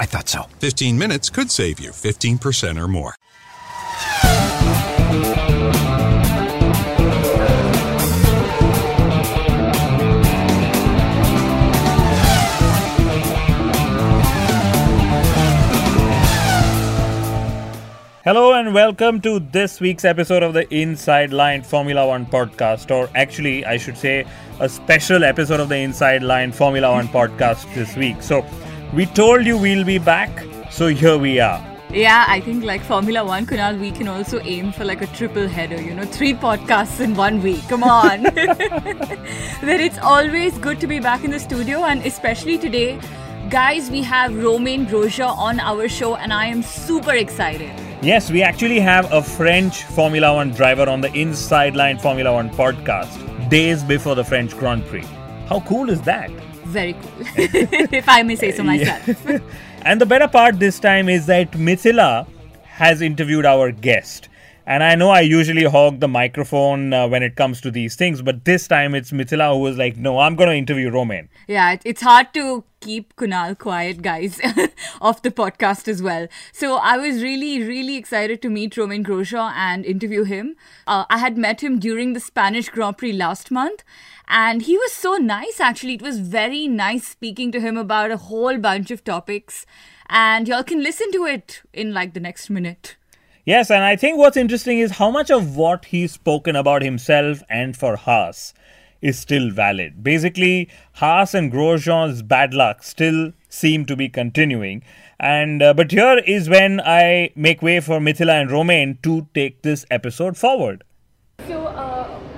I thought so. 15 minutes could save you 15% or more. Hello and welcome to this week's episode of the Inside Line Formula One podcast, or actually, I should say, a special episode of the Inside Line Formula One podcast this week. So, we told you we'll be back, so here we are. Yeah, I think like Formula One, Kunal, we can also aim for like a triple header, you know, three podcasts in one week. Come on. but it's always good to be back in the studio, and especially today, guys, we have Romain Grosjean on our show, and I am super excited. Yes, we actually have a French Formula One driver on the Inside Line Formula One podcast days before the French Grand Prix. How cool is that? Very cool, if I may say so myself. And the better part this time is that Mithila has interviewed our guest. And I know I usually hog the microphone uh, when it comes to these things, but this time it's Mithila who was like, no, I'm going to interview Romain. Yeah, it's hard to keep Kunal quiet, guys, off the podcast as well. So I was really, really excited to meet Romain Grosjean and interview him. Uh, I had met him during the Spanish Grand Prix last month, and he was so nice, actually. It was very nice speaking to him about a whole bunch of topics. And y'all can listen to it in like the next minute. Yes, and I think what's interesting is how much of what he's spoken about himself and for Haas is still valid. Basically, Haas and Grosjean's bad luck still seem to be continuing. And uh, but here is when I make way for Mithila and Romain to take this episode forward.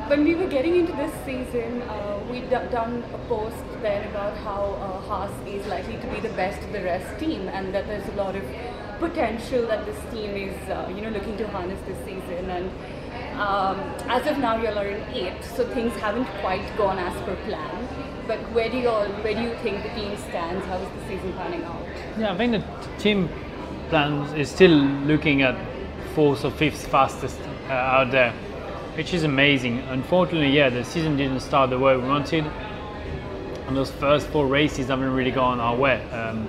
When we were getting into this season, uh, we'd done a post then about how uh, Haas is likely to be the best of the rest team, and that there's a lot of potential that this team is, uh, you know, looking to harness this season. And um, as of now, you're in eighth, so things haven't quite gone as per plan. But where do you all, where do you think the team stands? How is the season panning out? Yeah, I think the team plans is still looking at fourth or fifth fastest uh, out there, which is amazing. Unfortunately, yeah, the season didn't start the way we wanted, and those first four races haven't really gone our way. Um,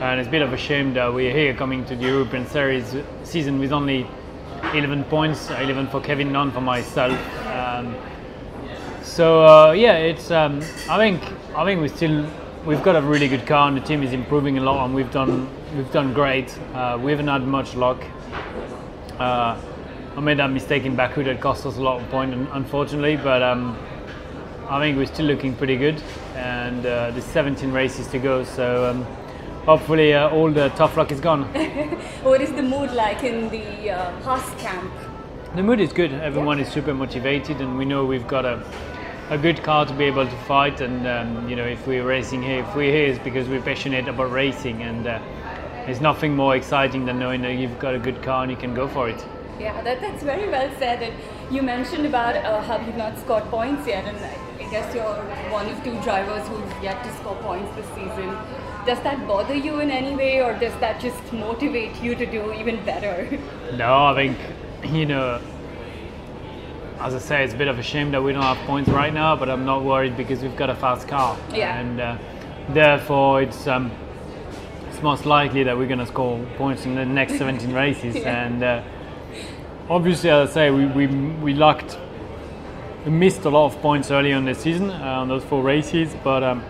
and it's a bit of a shame that we're here coming to the European Series season with only 11 points, 11 for Kevin, none for myself. Um, so uh, yeah, it's. Um, I think. I think we still. We've got a really good car, and the team is improving a lot, and we've done. We've done great. Uh, we haven't had much luck. Uh, I made that mistake in Baku that cost us a lot of points, unfortunately. But um, I think we're still looking pretty good, and uh, there's 17 races to go. So um, hopefully, uh, all the tough luck is gone. What is the mood like in the uh, Haas camp? The mood is good. Everyone is super motivated, and we know we've got a, a good car to be able to fight. And um, you know, if we're racing here, if we're here, it's because we're passionate about racing, and uh, there's nothing more exciting than knowing that you've got a good car and you can go for it. Yeah, that, that's very well said. And you mentioned about uh, how you've not scored points yet, and I guess you're one of two drivers who've yet to score points this season. Does that bother you in any way, or does that just motivate you to do even better? No, I think you know. As I say, it's a bit of a shame that we don't have points right now, but I'm not worried because we've got a fast car, Yeah. and uh, therefore it's um, it's most likely that we're going to score points in the next 17 races. And uh, obviously, as I say, we, we we lacked, we missed a lot of points early on the season uh, on those four races, but um,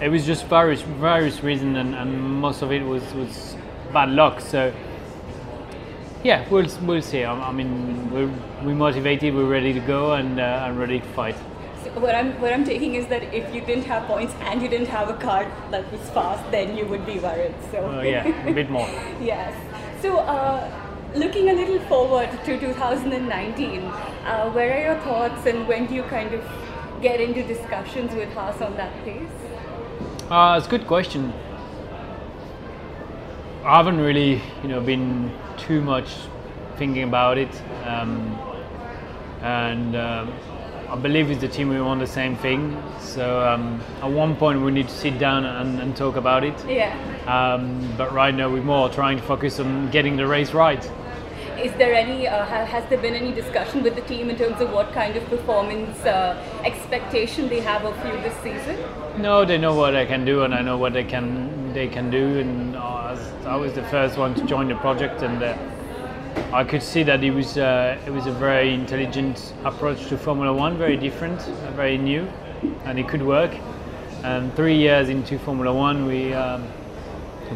it was just various various reasons, and, and most of it was was bad luck. So yeah, we'll we'll see. I, I mean, we're we motivated, we're ready to go, and uh, and ready to fight. So what I'm what I'm taking is that if you didn't have points and you didn't have a car that was fast, then you would be worried. So Uh, yeah, a bit more. yes. So uh, looking a little forward to 2019, uh, where are your thoughts, and when do you kind of get into discussions with Haas on that pace? Uh, it's a good question. I haven't really, you know, been too much thinking about it. Um, and um, I believe with the team we want the same thing. So um, at one point we need to sit down and, and talk about it. Yeah. Um, but right now we're more trying to focus on getting the race right. Is there any, uh, has there been any discussion with the team in terms of what kind of performance uh, expectation they have of you this season? No, they know what I can do, and I know what they can they can do. And I was, I was the first one to join the project, and uh, I could see that it was uh, it was a very intelligent approach to Formula One, very different, uh, very new, and it could work. And three years into Formula One, we um,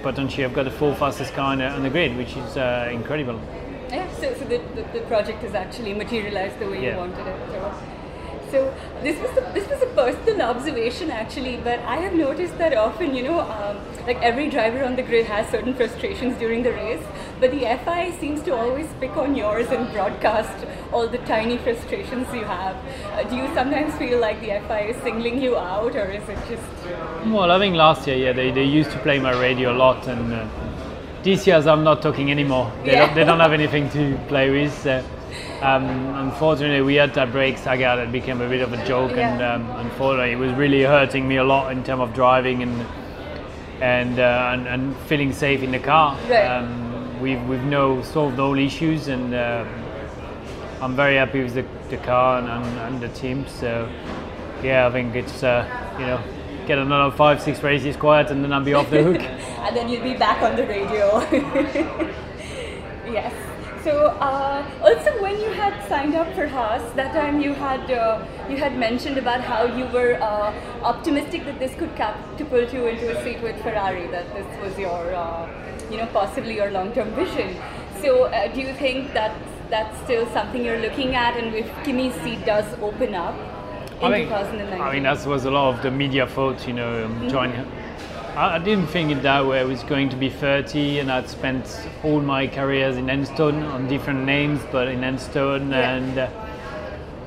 potentially have got the fourth fastest car on the, on the grid, which is uh, incredible. Yeah, so, so the, the, the project has actually materialized the way Yeah. you wanted it. So, so this was the, this was a personal observation actually, but I have noticed that often, you know, um, like every driver on the grid has certain frustrations during the race, but the FI seems to always pick on yours and broadcast all the tiny frustrations you have. Uh, do you sometimes feel like the FI is singling you out, or is it just? Well, I think last year, yeah, they, they used to play my radio a lot, and uh, this year I'm not talking anymore. They, Yeah. don't, they don't have anything to play with. So, um, unfortunately, we had that brake saga that became a bit of a joke, and um, unfortunately, it was really hurting me a lot in terms of driving and and, uh, and and feeling safe in the car. Right. Um, we've we've now solved all issues, and uh, I'm very happy with the, the car and, and, and the team. So yeah, I think it's uh, you know get another five six races quiet, and then I'll be off the hook. and then you'll be back on the radio. yes. So uh, also when you had signed up for Haas, that time you had uh, you had mentioned about how you were uh, optimistic that this could catapult you into a seat with Ferrari. That this was your uh, you know possibly your long-term vision. So uh, do you think that that's still something you're looking at, and if Kimi's seat does open up in I mean, 2019? I mean that was a lot of the media thought, you know, joining. I, I didn't think it that way. I was going to be 30, and I'd spent all my careers in Enstone on different names, but in Enstone, Yeah. and uh,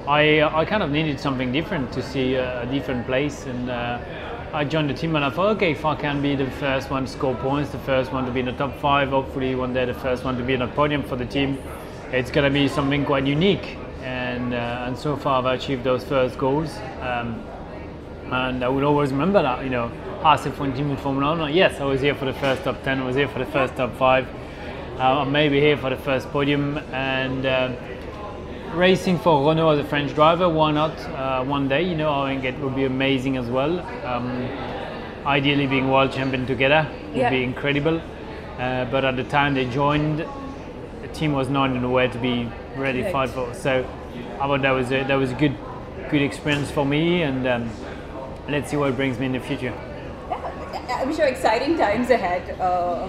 I I kind of needed something different to see a, a different place, and uh, I joined the team, and I thought, okay, if I can be the first one to score points, the first one to be in the top five, hopefully one day the first one to be in the podium for the team, it's going to be something quite unique. And uh, and so far I've achieved those first goals. Um, and I would always remember that, you know, asked if one team in Formula One, yes, I was here for the first top 10, I was here for the first top five, uh, I'm maybe here for the first podium, and uh, racing for Renault as a French driver, why not uh, one day, you know, I think it would be amazing as well. Um, ideally being world champion together would Yeah. be incredible, uh, but at the time they joined, the team was not in a way to be ready to Right. fight for, so I thought that was a, that was a good, good experience for me, and um, let's see what it brings me in the future. Yeah, I'm sure exciting times ahead uh,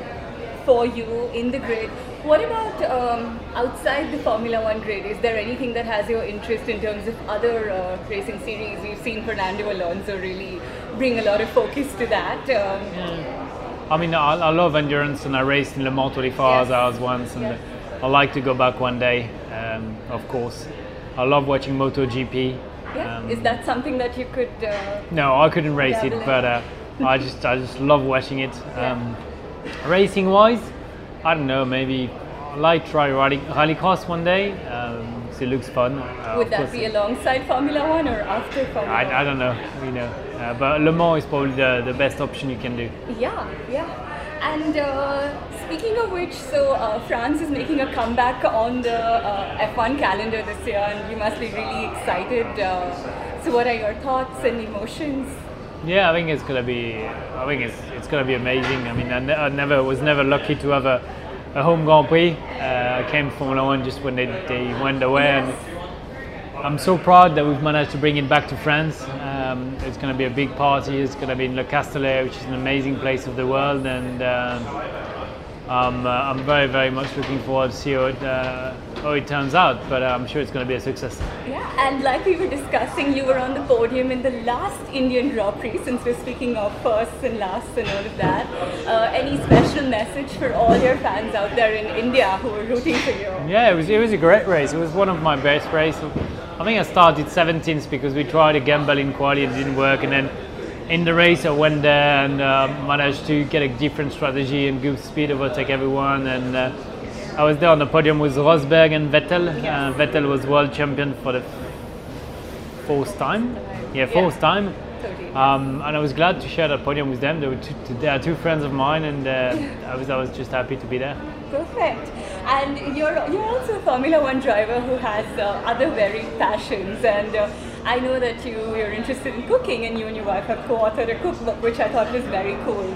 for you in the grid. What about um, outside the Formula One grid? Is there anything that has your interest in terms of other uh, racing series? We've seen Fernando Alonso really bring a lot of focus to that. Um, I mean, I, I love endurance, and I raced in Le Mans 24 Yes. hours once, and Yes. I like to go back one day. Um, of course, I love watching MotoGP. yeah, Um, is that something that you could? Uh, No, I couldn't race it, but uh, I just I just love watching it. Yeah. Um, racing wise, I don't know. Maybe I like try rally rallycross one day. Um, 'cause it looks fun. Uh, would that be alongside Formula One or after Formula One? I, I don't know. You know, uh, but Le Mans is probably the, the best option you can do. Yeah, yeah. And uh, speaking of which, so uh, France is making a comeback on the uh, F1 calendar this year, and you must be really excited. Uh, so, what are your thoughts and emotions? Yeah, I think it's gonna be. I think it's it's gonna be amazing. I mean, I, ne- I never was never lucky to have a, a home Grand Prix. Uh, I came from Formula One just when they, they went away, and I'm so proud that we've managed to bring it back to France. Um, it's gonna be a big party. It's gonna be in Le Castellet, which is an amazing place of the world, and um, I'm uh, I'm very very much looking forward to see it uh, how it turns out. But uh, I'm sure it's gonna be a success. Yeah, and like we were discussing, you were on the podium in the last Indian Grand Prix, since we're speaking of firsts and lasts and all of that. Uh, any special message for all your fans out there in India who are rooting for you? Yeah, it was it was a great race. It was one of my best races. I think I started 17th because we tried a gamble in quali and it didn't work, and then in the race I went there and uh, managed to get a different strategy and good speed overtake everyone. And uh, I was there on the podium with Rosberg and Vettel. Uh, Vettel was world champion for the fourth time. Yeah, fourth time. Um, and I was glad to share that podium with them. They were two, they are two friends of mine, and uh, I was I was just happy to be there. Perfect. And you're you're also a Formula One driver who has uh, other varied passions, and uh, I know that you you're interested in cooking, and you and your wife have co-authored a cookbook, which I thought was very cool.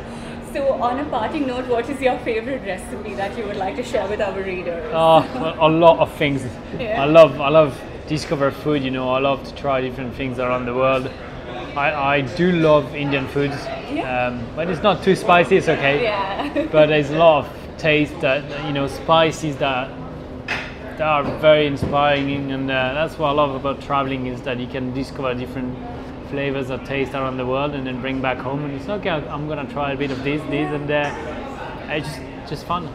So, on a parting note, what is your favorite recipe that you would like to share with our readers? Oh, a, lot of things. Yeah. I love I love discover food. You know, I love to try different things around the world. I, I do love Indian foods, um, but it's not too spicy. It's okay. Yeah. But there's a lot of taste that you know spices that that are very inspiring, and uh, that's what I love about traveling is that you can discover different flavors or taste around the world, and then bring back home. And it's okay. I'm gonna try a bit of this, this, and uh, it's just just fun.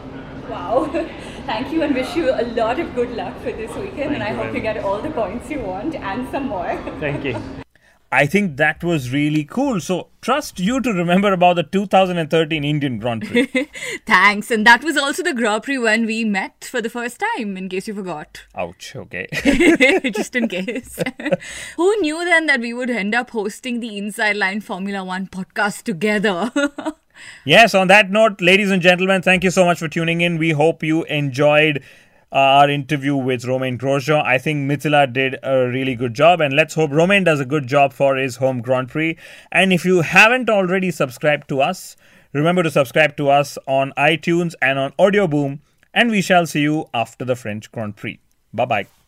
Wow. Thank you and wish you a lot of good luck for this weekend. and I hope you get all the points you want and some more. Thank you. I think that was really cool. So, trust you to remember about the 2013 Indian Grand Prix. Thanks. And that was also the Grand Prix when we met for the first time, in case you forgot. Ouch, okay. Just in case. Who knew then that we would end up hosting the Inside Line Formula One podcast together? Yes, on that note, ladies and gentlemen, thank you so much for tuning in. We hope you enjoyed Uh, our interview with Romain Grosjean. I think Mithila did a really good job, and let's hope Romain does a good job for his home Grand Prix. And if you haven't already subscribed to us, remember to subscribe to us on iTunes and on Audio Boom, and we shall see you after the French Grand Prix. Bye bye.